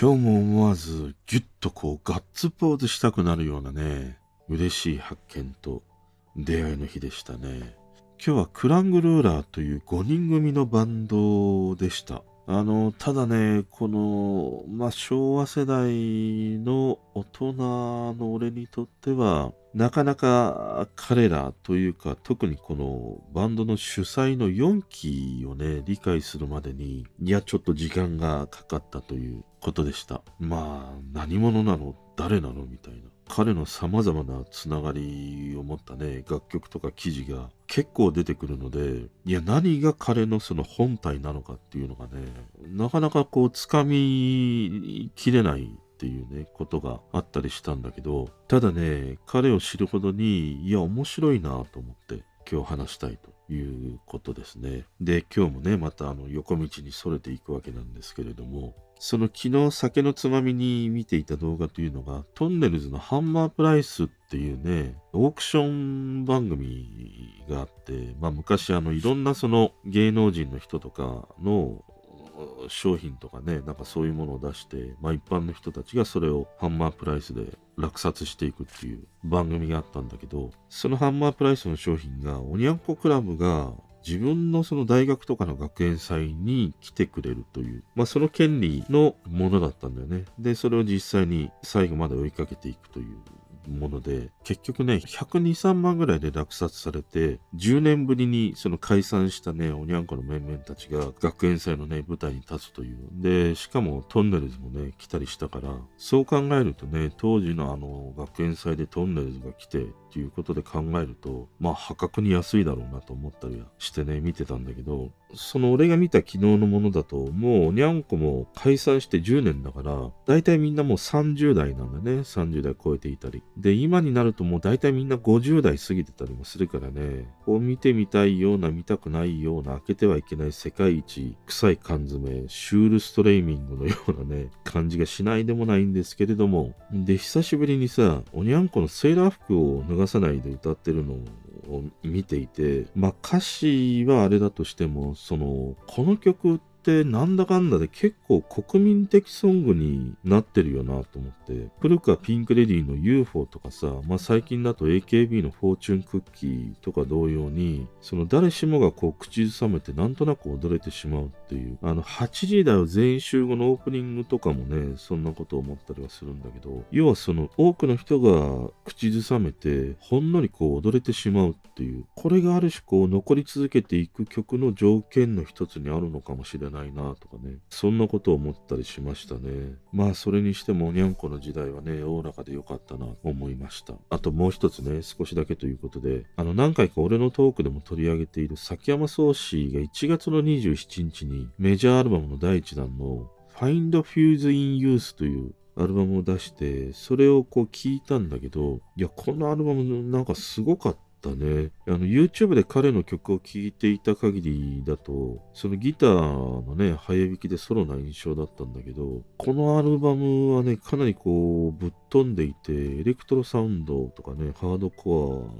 今日も思わずギュッとこうガッツポーズしたくなるようなね、嬉しい発見と出会いの日でしたね。今日はクラングルーラーという5人組のバンドでした。あの、ただね、この、まあ、昭和世代の大人の俺にとっては、なかなか彼らというか、特にこのバンドの主催の4期をね、理解するまでに、いや、ちょっと時間がかかったということでした。まあ、何者なの？誰なの？みたいな。彼の様々なつながりを持ったね、楽曲とか記事が結構出てくるので、いや、何が彼のその本体なのかっていうのがね、なかなかこう、つかみきれないっていうね、ことがあったりしたんだけど、ただね、彼を知るほどに、いや、面白いなと思って、今日話したいということですね。で、今日もね、またあの横道にそれていくわけなんですけれども、その昨日酒のつまみに見ていた動画というのが、トンネルズのハンマープライスっていうね、オークション番組があって、まあ昔あのいろんなその芸能人の人とかの商品とかね、なんかそういうものを出して、まあ一般の人たちがそれをハンマープライスで落札していくっていう番組があったんだけど、そのハンマープライスの商品が、おにゃんこクラブが自分のその大学とかの学園祭に来てくれるという、まあその権利のものだったんだよね。で、それを実際に最後まで追いかけていくというもので、結局ね、102、3万ぐらいで落札されて、10年ぶりにその解散したね、おにゃんこの面々たちが学園祭のね、舞台に立つという。で、しかもトンネルズもね、来たりしたから、そう考えるとね、当時のあの、学園祭でトンネルズが来て、っていうことで考えると、まあ破格に安いだろうなと思ったりはしてね、見てたんだけど、その俺が見た昨日のものだと、もうおにゃんこも解散して10年だから、だいたいみんなもう30代なんだね。30代超えていたり。で、今になるともうだいたいみんな50代過ぎてたりもするからね、こう見てみたいような見たくないような開けてはいけない世界一臭い缶詰、シュールストレーミングのようなね、感じがしないでもないんですけれども、で、久しぶりにさ、おにゃんこのセーラー服を脱がさないで歌ってるのをを見ていて、まあ歌詞はあれだとしても、その、この曲ってなんだかんだで結構国民的ソングになってるよなと思って、古くはピンクレディーの UFO とかさ、まあ最近だと AKB のフォーチュンクッキーとか同様に、その誰しもがこう口ずさめてなんとなく踊れてしまうっていう、あの8時台を全員集合のオープニングとかもね、そんなことを思ったりはするんだけど、要はその多くの人が口ずさめて、ほんのりこう踊れてしまうっていう、これがある種こう残り続けていく曲の条件の一つにあるのかもしれないないなとかね、そんなことを思ったりしましたね。まあそれにしてもにゃんこの時代はね、おおらかでよかったなと思いました。あともう一つね、少しだけということで、あの何回か俺のトークでも取り上げている崎山宗氏が1月の27日にメジャーアルバムの第1弾の Find Fuse in Youth というアルバムを出して、それをこう聞いたんだけど、いや、このアルバムなんかすごかったたね。あの、YouTube で彼の曲を聴いていた限りだと、そのギターのね、早弾きでソロな印象だったんだけど、このアルバムはね、かなりこう、ぶっ飛んでいて、エレクトロサウンドとかね、ハードコ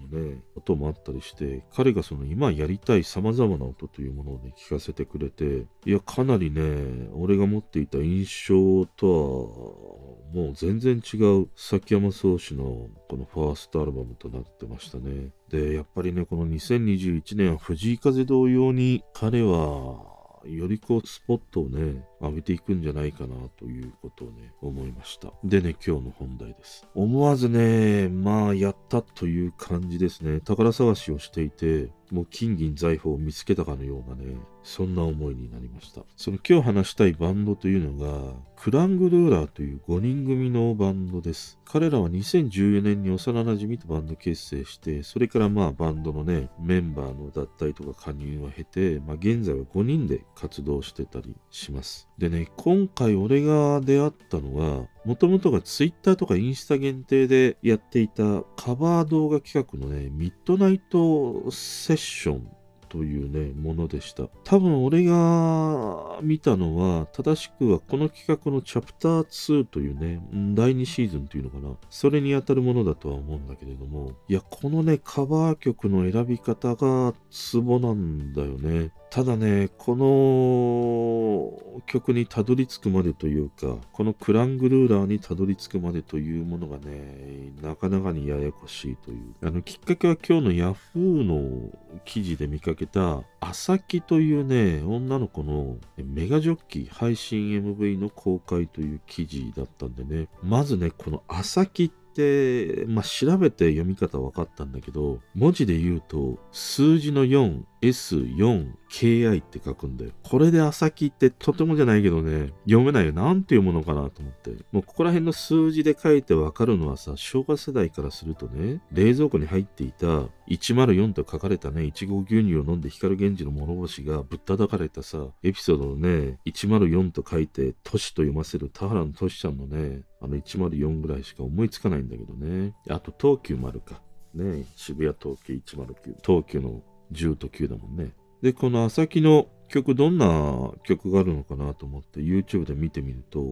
アのね、音もあったりして、彼がその今やりたい様々な音というものをね、聞かせてくれて、いや、かなりね、俺が持っていた印象とは、もう全然違う崎山宗氏のこのファーストアルバムとなってましたね。で、やっぱりね、この2021年は藤井風同様に彼は、よりこうスポットをね、上げていくんじゃないかなということをね、思いました。でね、今日の本題です。思わずね、まあ、やったという感じですね。宝探しをしていて、もう金銀財宝を見つけたかのようなね、そんな思いになりました。その今日話したいバンドというのが、クラングルーラーという5人組のバンドです。彼らは2014年に幼馴染とバンド結成して、それからまあバンドのね、メンバーの脱退とか加入を経て、まあ現在は5人で活動してたりします。でね、今回俺が出会ったのは、もともとが Twitter とかインスタ限定でやっていたカバー動画企画のね、ミッドナイトセッションというね、ものでした。多分俺が見たのは、正しくはこの企画のチャプター2というね、第2シーズンというのかな。それに当たるものだとは思うんだけれども、いや、このね、カバー曲の選び方がツボなんだよね。ただね、この曲にたどり着くまでというか、このクラングルーラーにたどり着くまでというものがね、なかなかにややこしいという。あの、きっかけは今日のヤフーの記事で見かけた、あさきというね、女の子のメガジョッキ配信 MV の公開という記事だったんでね、まずね、このあさきって、まあ、調べて読み方分かったんだけど、文字で言うと、数字の4、S4、KI って書くんだよ。これで朝木ってとてもじゃないけどね、読めないよ。なんていうものかなと思って。もうここら辺の数字で書いてわかるのはさ、昭和世代からするとね、冷蔵庫に入っていた104と書かれたね、いちご牛乳を飲んで光源氏の諸星がぶったたかれたさ、エピソードのね、104と書いて、都市と読ませる田原の都市ちゃんのね、あの104ぐらいしか思いつかないんだけどね。あと東急丸か。ね、渋谷東急109。東急の10と9だもんね。で、この朝木の曲、どんな曲があるのかなと思って YouTube で見てみると、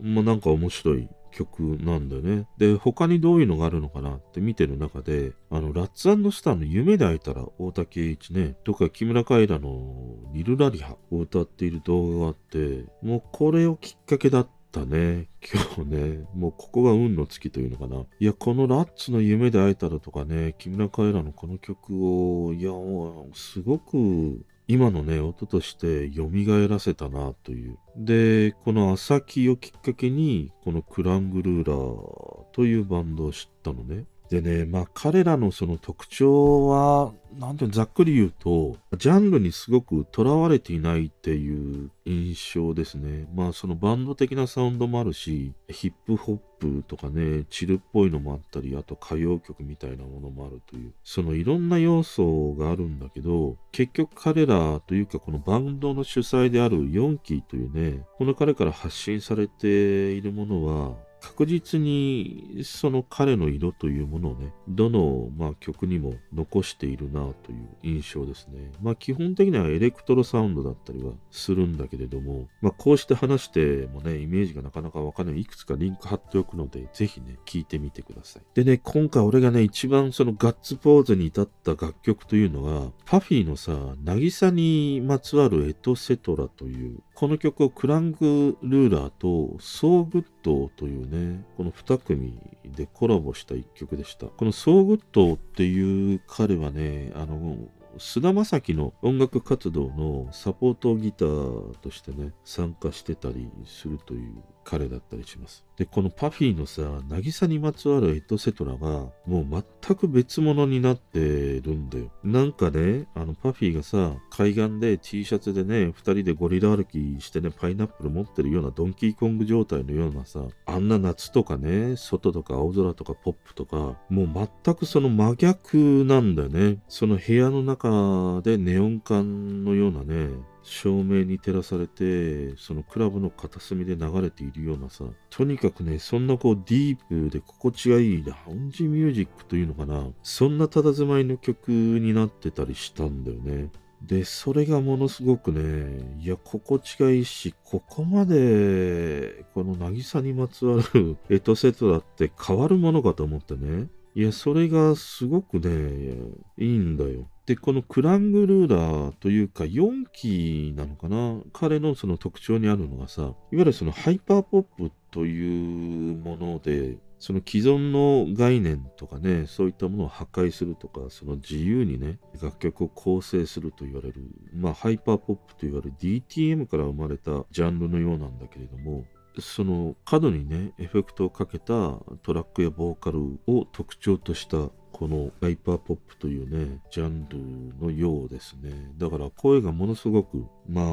まあなんか面白い曲なんだよね。で、他にどういうのがあるのかなって見てる中で、あの、ラッツスターの夢で会えたら大竹栄一ね、とか木村カエラのリルラリハを歌っている動画があって、もうこれをきっかけだったね。今日ね、もうここが運の月というのかな。いや、このラッツの夢で会えたらとかね、木村カエラのこの曲を、いや、もうすごく今のね、音として蘇らせたなという。で、この朝木をきっかけに、このクラングルーラーというバンドを知ったのね。でね、まあ彼らのその特徴は、なんていうのざっくり言うと、ジャンルにすごく囚われていないっていう印象ですね。まあそのバンド的なサウンドもあるし、ヒップホップとかね、チルっぽいのもあったり、あと歌謡曲みたいなものもあるという、そのいろんな要素があるんだけど、結局彼らというかこのバンドの主催である yonkey というね、この彼から発信されているものは、確実にその彼の色というものをね、どの、まあ、曲にも残しているなという印象ですね。まあ基本的にはエレクトロサウンドだったりはするんだけれども、まあこうして話してもね、イメージがなかなかわかんない。いくつかリンク貼っておくので、ぜひね、聞いてみてください。でね、今回俺がね、一番そのガッツポーズに至った楽曲というのが、 PUFFY のさ、渚にまつわるエトセトラという、この曲を Klang Ruler と sooogood! というね、この2組でコラボした一曲でした。この sooogood! っていう彼はね、あの、菅田将暉の音楽活動のサポートギターとしてね、参加してたりするという彼だったりします。で、このパフィーのさ、渚にまつわるエトセトラが、もう全く別物になってるんだよ。なんかね、あのパフィーがさ、海岸で T シャツでね、二人でゴリラ歩きしてね、パイナップル持ってるようなドンキーコング状態のようなさ、あんな夏とかね、外とか青空とかポップとか、もう全くその真逆なんだよね。その部屋の中でネオン管のようなね、照明に照らされて、そのクラブの片隅で流れているようなさ、とにかくね、そんなこうディープで心地がいいラウンジミュージックというのかな、そんな佇まいの曲になってたりしたんだよね。で、それがものすごくね、いや、心地がいいし、ここまで、この渚にまつわる エトセトラって変わるものかと思ってね。いや、それがすごくね、いいんだよ。で、このクラングルーラーというか、4期なのかな？彼のその特徴にあるのがさ、いわゆるそのハイパーポップというもので、その既存の概念とかね、そういったものを破壊するとか、その自由にね、楽曲を構成すると言われる、まあハイパーポップと言われる DTM から生まれたジャンルのようなんだけれども、過度にね、エフェクトをかけたトラックやボーカルを特徴としたこのハイパーポップというね、ジャンルのようですね。だから声がものすごく、まあ、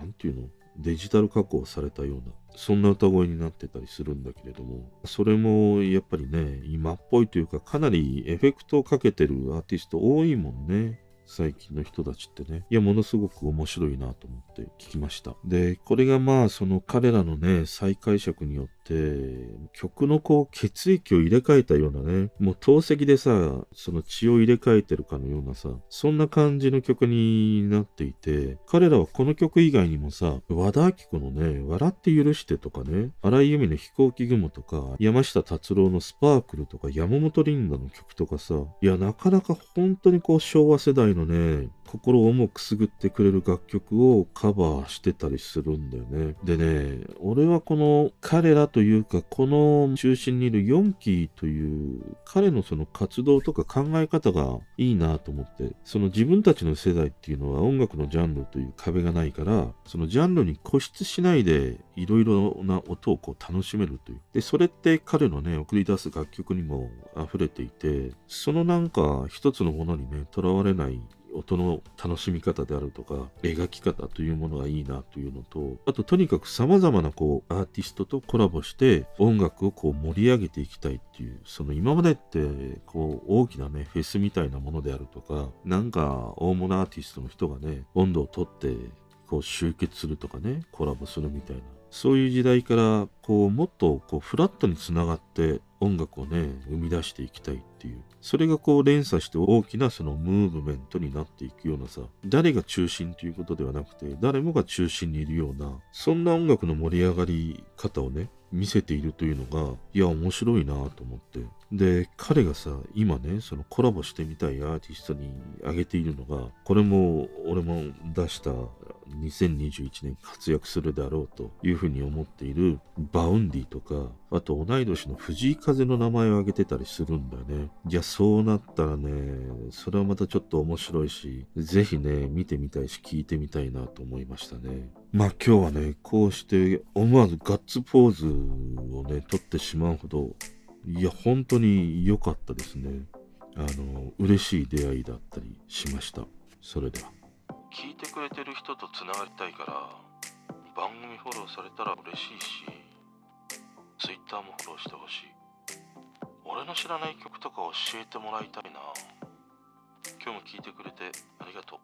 なんていうのデジタル加工されたような、そんな歌声になってたりするんだけれども、それもやっぱりね、今っぽいというか、かなりエフェクトをかけてるアーティスト多いもんね。最近の人たちってね。いや、ものすごく面白いなと思って聞きました。で、これがまあ、その彼らのね、再解釈によって、曲のこう、血液を入れ替えたようなね、もう透析でさ、その血を入れ替えてるかのようなさ、そんな感じの曲になっていて、彼らはこの曲以外にもさ、和田アキ子のね、笑って許してとかね、荒井由実の飛行機雲とか、山下達郎のスパークルとか、山本リンダの曲とかさ、いや、なかなか本当にこう、昭和世代のね、心を重くすぐってくれる楽曲をカバーしてたりするんだよね。でね、俺はこの彼らというか、この中心にいるヨンキーという彼のその活動とか考え方がいいなと思って、その自分たちの世代っていうのは音楽のジャンルという壁がないから、そのジャンルに固執しないでいろいろな音をこう楽しめるという。で、それって彼のね、送り出す楽曲にも溢れていて、そのなんか一つのものにね、とらわれない音の楽しみ方であるとか、描き方というものがいいなというのと、あととにかく様々なこうアーティストとコラボして音楽をこう盛り上げていきたいっていう、その今までってこう大きなね、フェスみたいなものであるとか、なんか大物アーティストの人がね、温度をとってこう集結するとかね、コラボするみたいな。そういう時代から、こう、もっとこうフラットにつながって音楽をね、生み出していきたいっていう。それがこう連鎖して大きなそのムーブメントになっていくようなさ、誰が中心ということではなくて、誰もが中心にいるような、そんな音楽の盛り上がり方をね、見せているというのが、いや、面白いなと思って。で、彼がさ、今ね、そのコラボしてみたいアーティストに挙げているのが、これも俺も出した2021年活躍するだろうというふうに思っている Vaundy とか、あと同い年の藤井風の名前を挙げてたりするんだよね。いや、そうなったらね、それはまたちょっと面白いし、ぜひね、見てみたいし、聞いてみたいなと思いましたね。まあ今日はね、こうして思わずガッツポーズをね、取ってしまうほど、いや、本当に良かったですね。あの、嬉しい出会いだったりしました。それでは。聞いてくれてる人とつながりたいから番組フォローされたら嬉しいし Twitter もフォローしてほしい俺の知らない曲とか教えてもらいたいな今日も聞いてくれてありがとう